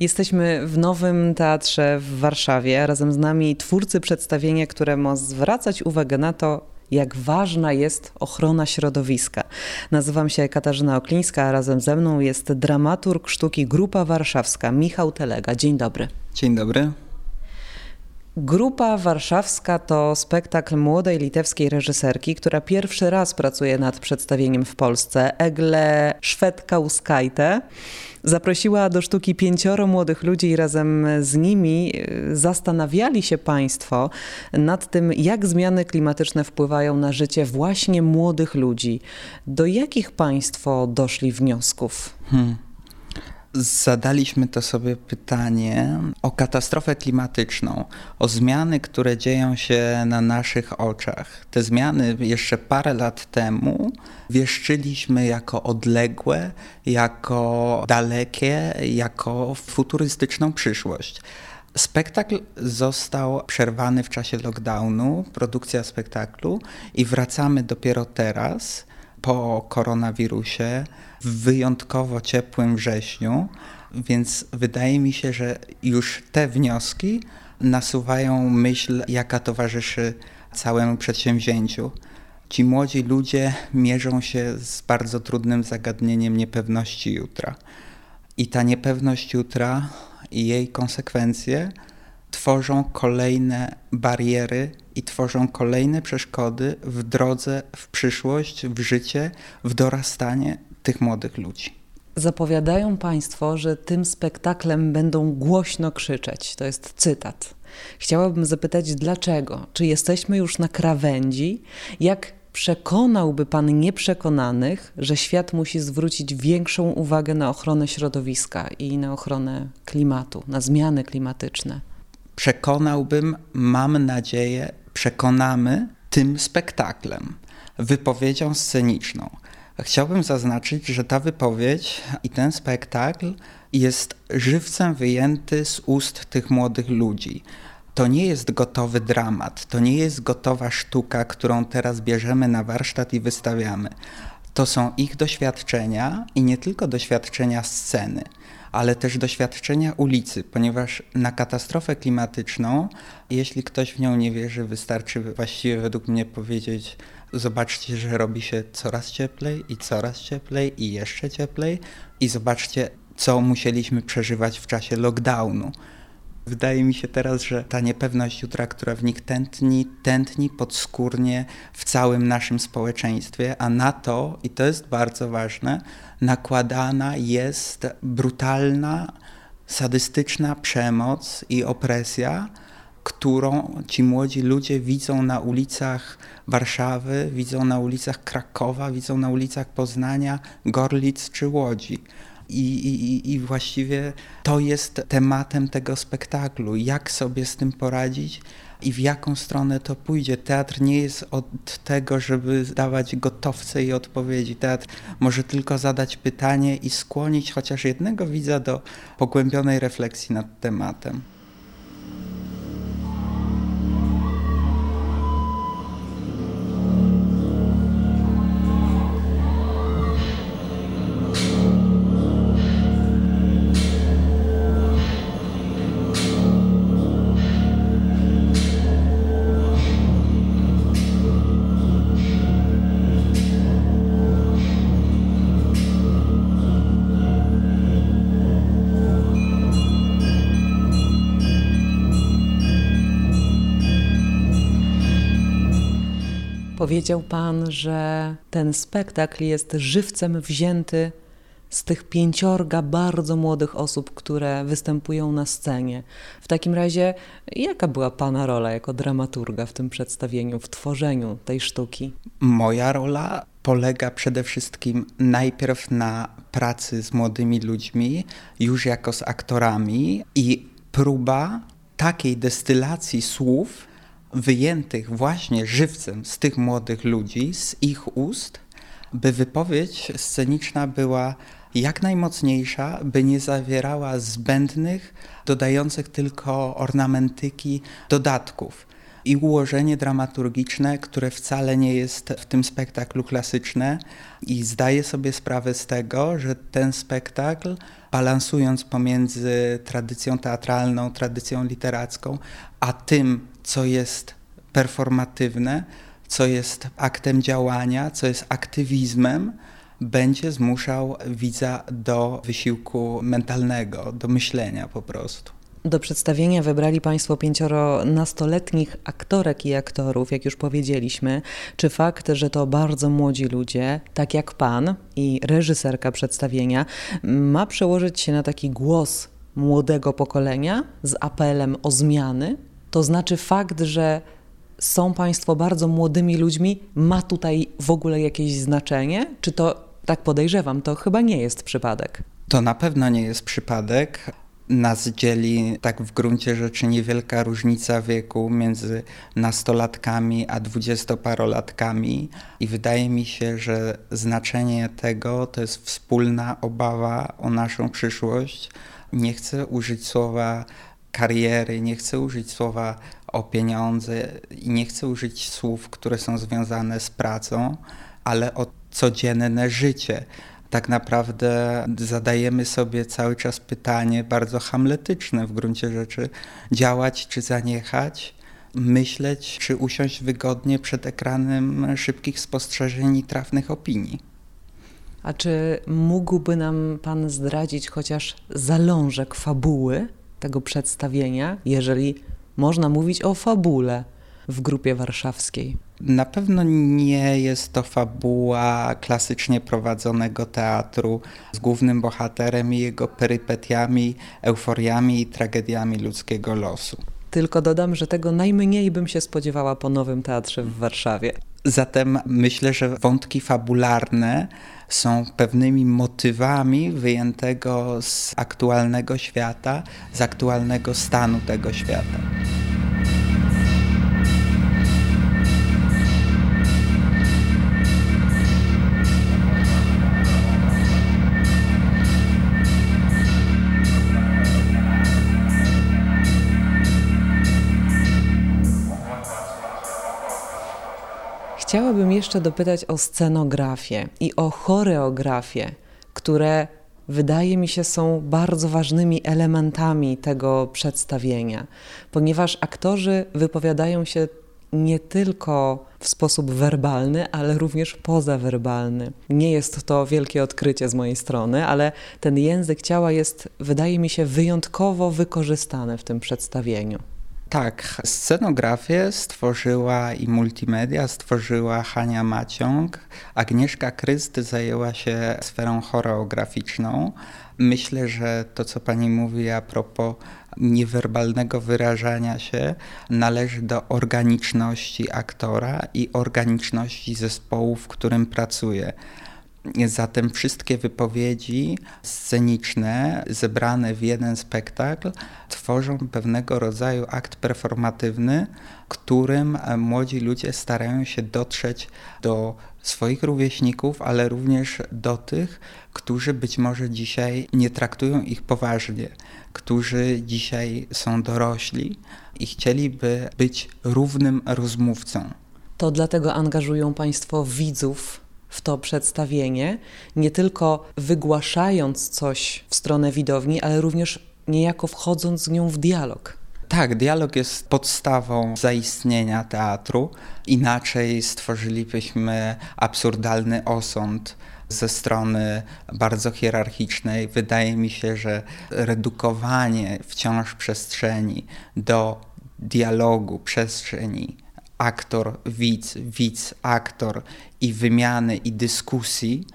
Jesteśmy w nowym teatrze w Warszawie. Razem z nami twórcy przedstawienia, które ma zwracać uwagę na to, jak ważna jest ochrona środowiska. Nazywam się Katarzyna Oklińska, a razem ze mną jest dramaturg sztuki Grupa Warszawska Michał Telega. Dzień dobry. Dzień dobry. Grupa Warszawska to spektakl młodej litewskiej reżyserki, która pierwszy raz pracuje nad przedstawieniem w Polsce. Egle Szwedkauskaite zaprosiła do sztuki pięcioro młodych ludzi i razem z nimi y, zastanawiali się Państwo nad tym, jak zmiany klimatyczne wpływają na życie właśnie młodych ludzi. Do jakich Państwo doszli wniosków? Hmm. Zadaliśmy to sobie pytanie o katastrofę klimatyczną, o zmiany, które dzieją się na naszych oczach. Te zmiany jeszcze parę lat temu wieszczyliśmy jako odległe, jako dalekie, jako futurystyczną przyszłość. Spektakl został przerwany w czasie lockdownu, produkcja spektaklu, i wracamy dopiero teraz po koronawirusie w wyjątkowo ciepłym wrześniu, więc wydaje mi się, że już te wnioski nasuwają myśl, jaka towarzyszy całemu przedsięwzięciu. Ci młodzi ludzie mierzą się z bardzo trudnym zagadnieniem niepewności jutra. I ta niepewność jutra i jej konsekwencje tworzą kolejne bariery i tworzą kolejne przeszkody w drodze w przyszłość, w życie, w dorastanie tych młodych ludzi. Zapowiadają Państwo, że tym spektaklem będą głośno krzyczeć. To jest cytat. Chciałabym zapytać, dlaczego? Czy jesteśmy już na krawędzi? Jak przekonałby Pan nieprzekonanych, że świat musi zwrócić większą uwagę na ochronę środowiska i na ochronę klimatu, na zmiany klimatyczne? Przekonałbym, mam nadzieję, przekonamy tym spektaklem, wypowiedzią sceniczną. Chciałbym zaznaczyć, że ta wypowiedź i ten spektakl jest żywcem wyjęty z ust tych młodych ludzi. To nie jest gotowy dramat, to nie jest gotowa sztuka, którą teraz bierzemy na warsztat i wystawiamy. To są ich doświadczenia i nie tylko doświadczenia sceny, ale też doświadczenia ulicy, ponieważ na katastrofę klimatyczną, jeśli ktoś w nią nie wierzy, wystarczy właściwie według mnie powiedzieć: Zobaczcie, że robi się coraz cieplej i coraz cieplej i jeszcze cieplej, i zobaczcie, co musieliśmy przeżywać w czasie lockdownu. Wydaje mi się teraz, że ta niepewność jutra, która w nich tętni, tętni podskórnie w całym naszym społeczeństwie, a na to, i to jest bardzo ważne, nakładana jest brutalna, sadystyczna przemoc i opresja, którą ci młodzi ludzie widzą na ulicach Warszawy, widzą na ulicach Krakowa, widzą na ulicach Poznania, Gorlic czy Łodzi. I, i, I właściwie to jest tematem tego spektaklu. Jak sobie z tym poradzić i w jaką stronę to pójdzie. Teatr nie jest od tego, żeby dawać gotowce i odpowiedzi. Teatr może tylko zadać pytanie i skłonić chociaż jednego widza do pogłębionej refleksji nad tematem. Powiedział Pan, że ten spektakl jest żywcem wzięty z tych pięciorga bardzo młodych osób, które występują na scenie. W takim razie, jaka była Pana rola jako dramaturga w tym przedstawieniu, w tworzeniu tej sztuki? Moja rola polega przede wszystkim najpierw na pracy z młodymi ludźmi, już jako z aktorami i próba takiej destylacji słów wyjętych właśnie żywcem z tych młodych ludzi, z ich ust, by wypowiedź sceniczna była jak najmocniejsza, by nie zawierała zbędnych, dodających tylko ornamentyki dodatków. I ułożenie dramaturgiczne, które wcale nie jest w tym spektaklu klasyczne, i zdaję sobie sprawę z tego, że ten spektakl, balansując pomiędzy tradycją teatralną, tradycją literacką, a tym, co jest performatywne, co jest aktem działania, co jest aktywizmem, będzie zmuszał widza do wysiłku mentalnego, do myślenia po prostu. Do przedstawienia wybrali Państwo pięcioro nastoletnich aktorek i aktorów, jak już powiedzieliśmy. Czy fakt, że to bardzo młodzi ludzie, tak jak Pan i reżyserka przedstawienia, ma przełożyć się na taki głos młodego pokolenia z apelem o zmiany? To znaczy fakt, że są Państwo bardzo młodymi ludźmi, ma tutaj w ogóle jakieś znaczenie? Czy to, tak podejrzewam, to chyba nie jest przypadek? To na pewno nie jest przypadek. Nas dzieli tak w gruncie rzeczy niewielka różnica wieku między nastolatkami a dwudziestoparolatkami i wydaje mi się, że znaczenie tego to jest wspólna obawa o naszą przyszłość. Nie chcę użyć słowa kariery, nie chcę użyć słowa o pieniądze i nie chcę użyć słów, które są związane z pracą, ale o codzienne życie. Tak naprawdę zadajemy sobie cały czas pytanie bardzo hamletyczne w gruncie rzeczy: działać czy zaniechać? Myśleć, czy usiąść wygodnie przed ekranem szybkich spostrzeżeń i trafnych opinii. A czy mógłby nam Pan zdradzić chociaż zalążek fabuły tego przedstawienia, jeżeli można mówić o fabule w grupie warszawskiej? Na pewno nie jest to fabuła klasycznie prowadzonego teatru z głównym bohaterem i jego perypetiami, euforiami i tragediami ludzkiego losu. Tylko dodam, że tego najmniej bym się spodziewała po nowym teatrze w Warszawie. Zatem myślę, że wątki fabularne są pewnymi motywami wyjętego z aktualnego świata, z aktualnego stanu tego świata. Chciałabym jeszcze dopytać o scenografię i o choreografię, które wydaje mi się są bardzo ważnymi elementami tego przedstawienia, ponieważ aktorzy wypowiadają się nie tylko w sposób werbalny, ale również pozawerbalny. Nie jest to wielkie odkrycie z mojej strony, ale ten język ciała jest, wydaje mi się, wyjątkowo wykorzystany w tym przedstawieniu. Tak, scenografię stworzyła i multimedia stworzyła Hania Maciąg. Agnieszka Krysty zajęła się sferą choreograficzną. Myślę, że to, co pani mówi a propos niewerbalnego wyrażania się, należy do organiczności aktora i organiczności zespołu, w którym pracuje. Zatem wszystkie wypowiedzi sceniczne zebrane w jeden spektakl tworzą pewnego rodzaju akt performatywny, którym młodzi ludzie starają się dotrzeć do swoich rówieśników, ale również do tych, którzy być może dzisiaj nie traktują ich poważnie, którzy dzisiaj są dorośli i chcieliby być równym rozmówcą. To dlatego angażują Państwo widzów w to przedstawienie, nie tylko wygłaszając coś w stronę widowni, ale również niejako wchodząc z nią w dialog. Tak, dialog jest podstawą zaistnienia teatru. Inaczej stworzylibyśmy absurdalny osąd ze strony bardzo hierarchicznej. Wydaje mi się, że redukowanie wciąż przestrzeni do dialogu, przestrzeni aktor, widz, widz, aktor i wymiany i dyskusji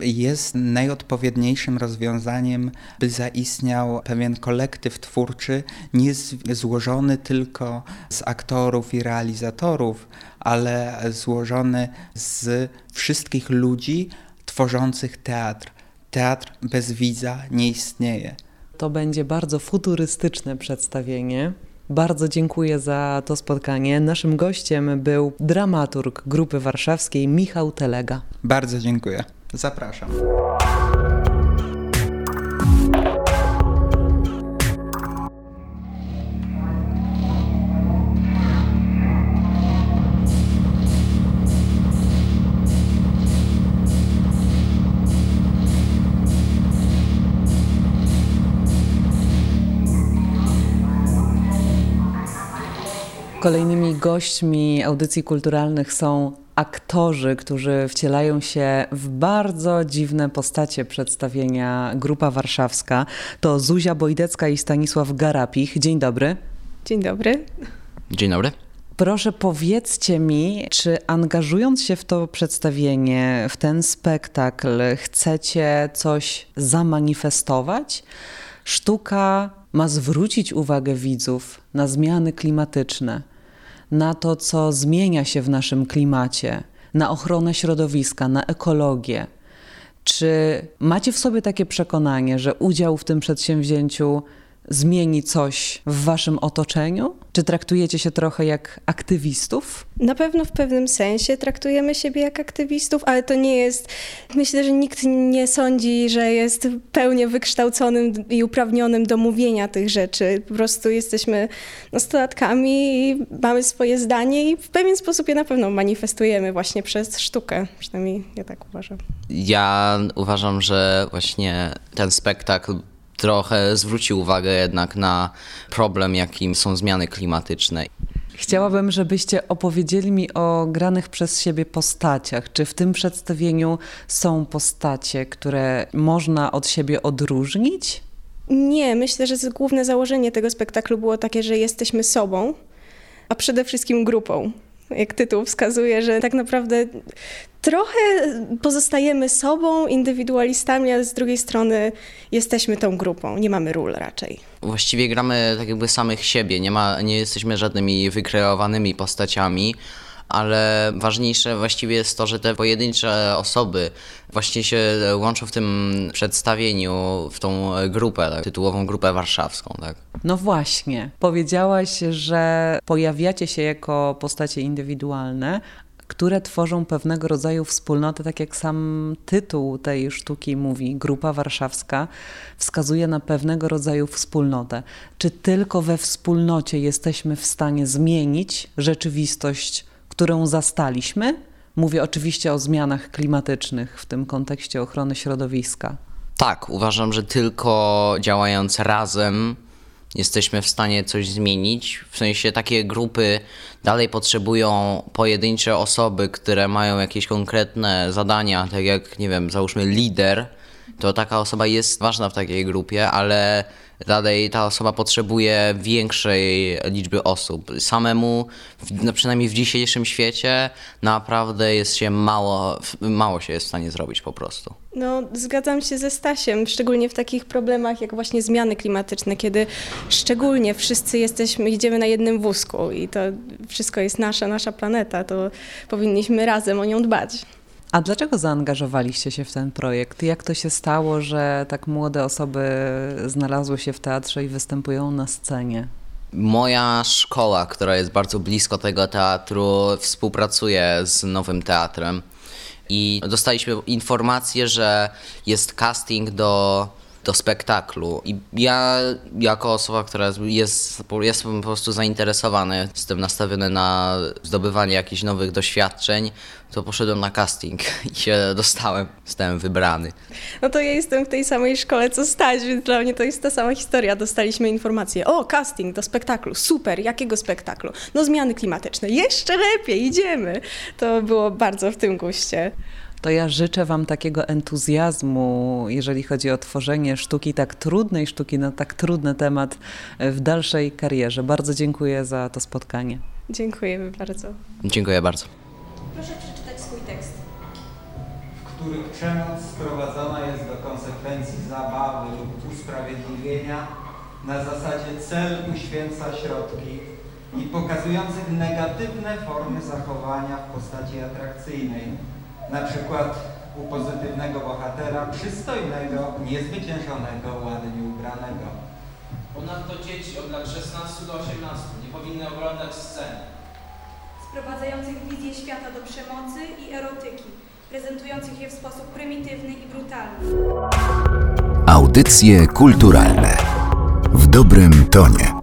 jest najodpowiedniejszym rozwiązaniem, by zaistniał pewien kolektyw twórczy, nie złożony tylko z aktorów i realizatorów, ale złożony z wszystkich ludzi tworzących teatr. Teatr bez widza nie istnieje. To będzie bardzo futurystyczne przedstawienie Bardzo dziękuję za to spotkanie. Naszym gościem był dramaturg Grupy Warszawskiej Michał Telega. Bardzo dziękuję. Zapraszam. Kolejnymi gośćmi audycji kulturalnych są aktorzy, którzy wcielają się w bardzo dziwne postacie przedstawienia Grupa Warszawska. To Zuzia Bojdecka i Stanisław Garapich. Dzień dobry. Dzień dobry. Dzień dobry. Proszę powiedzcie mi, czy angażując się w to przedstawienie, w ten spektakl, chcecie coś zamanifestować? Sztuka ma zwrócić uwagę widzów na zmiany klimatyczne, na to, co zmienia się w naszym klimacie, na ochronę środowiska, na ekologię. Czy macie w sobie takie przekonanie, że udział w tym przedsięwzięciu zmieni coś w waszym otoczeniu? Czy traktujecie się trochę jak aktywistów? Na pewno w pewnym sensie traktujemy siebie jak aktywistów, ale to nie jest. Myślę, że nikt nie sądzi, że jest pełnie wykształconym i uprawnionym do mówienia tych rzeczy. Po prostu jesteśmy nastolatkami i mamy swoje zdanie i w pewien sposób je na pewno manifestujemy właśnie przez sztukę. Przynajmniej ja tak uważam. Ja uważam, że właśnie ten spektakl trochę zwrócił uwagę jednak na problem, jakim są zmiany klimatyczne. Chciałabym, żebyście opowiedzieli mi o granych przez siebie postaciach. Czy w tym przedstawieniu są postacie, które można od siebie odróżnić? Nie, myślę, że główne założenie tego spektaklu było takie, że jesteśmy sobą, a przede wszystkim grupą jak tytuł wskazuje, że tak naprawdę trochę pozostajemy sobą, indywidualistami, ale z drugiej strony jesteśmy tą grupą, nie mamy ról raczej. Właściwie gramy tak jakby samych siebie, nie, ma, nie jesteśmy żadnymi wykreowanymi postaciami ale ważniejsze właściwie jest to, że te pojedyncze osoby właśnie się łączą w tym przedstawieniu, w tą grupę, tak, tytułową grupę warszawską. Tak. No właśnie, powiedziałaś, że pojawiacie się jako postacie indywidualne, które tworzą pewnego rodzaju wspólnotę, tak jak sam tytuł tej sztuki mówi, Grupa Warszawska wskazuje na pewnego rodzaju wspólnotę. Czy tylko we wspólnocie jesteśmy w stanie zmienić rzeczywistość którą zastaliśmy. Mówię oczywiście o zmianach klimatycznych w tym kontekście ochrony środowiska. Tak, uważam, że tylko działając razem jesteśmy w stanie coś zmienić. W sensie takie grupy dalej potrzebują pojedyncze osoby, które mają jakieś konkretne zadania, tak jak, nie wiem, załóżmy lider, to taka osoba jest ważna w takiej grupie, ale dalej ta osoba potrzebuje większej liczby osób. Samemu, no przynajmniej w dzisiejszym świecie, naprawdę jest się mało, mało się jest w stanie zrobić po prostu. No, zgadzam się ze Stasiem, szczególnie w takich problemach jak właśnie zmiany klimatyczne, kiedy szczególnie wszyscy jesteśmy, idziemy na jednym wózku i to wszystko jest nasza, nasza planeta, to powinniśmy razem o nią dbać. A dlaczego zaangażowaliście się w ten projekt? Jak to się stało, że tak młode osoby znalazły się w teatrze i występują na scenie? Moja szkoła, która jest bardzo blisko tego teatru, współpracuje z Nowym Teatrem i dostaliśmy informację, że jest casting do do spektaklu. I ja, jako osoba, która jest, jestem po prostu zainteresowany, jestem nastawiony na zdobywanie jakichś nowych doświadczeń, to poszedłem na casting i się dostałem, zostałem wybrany. No to ja jestem w tej samej szkole co Staś, więc dla mnie to jest ta sama historia. Dostaliśmy informację, o casting do spektaklu, super, jakiego spektaklu? No zmiany klimatyczne, jeszcze lepiej, idziemy. To było bardzo w tym guście to ja życzę Wam takiego entuzjazmu, jeżeli chodzi o tworzenie sztuki tak trudnej, sztuki na tak trudny temat w dalszej karierze. Bardzo dziękuję za to spotkanie. Dziękujemy bardzo. Dziękuję bardzo. Proszę przeczytać swój tekst. W których przemoc sprowadzona jest do konsekwencji zabawy lub usprawiedliwienia na zasadzie cel uświęca środki i pokazujących negatywne formy zachowania w postaci atrakcyjnej na przykład u pozytywnego bohatera, przystojnego, niezwyciężonego, ładnie ubranego. Ponadto dzieci od lat 16 do 18 nie powinny oglądać scen. sprowadzających wizję świata do przemocy i erotyki, prezentujących je w sposób prymitywny i brutalny. Audycje kulturalne w dobrym tonie.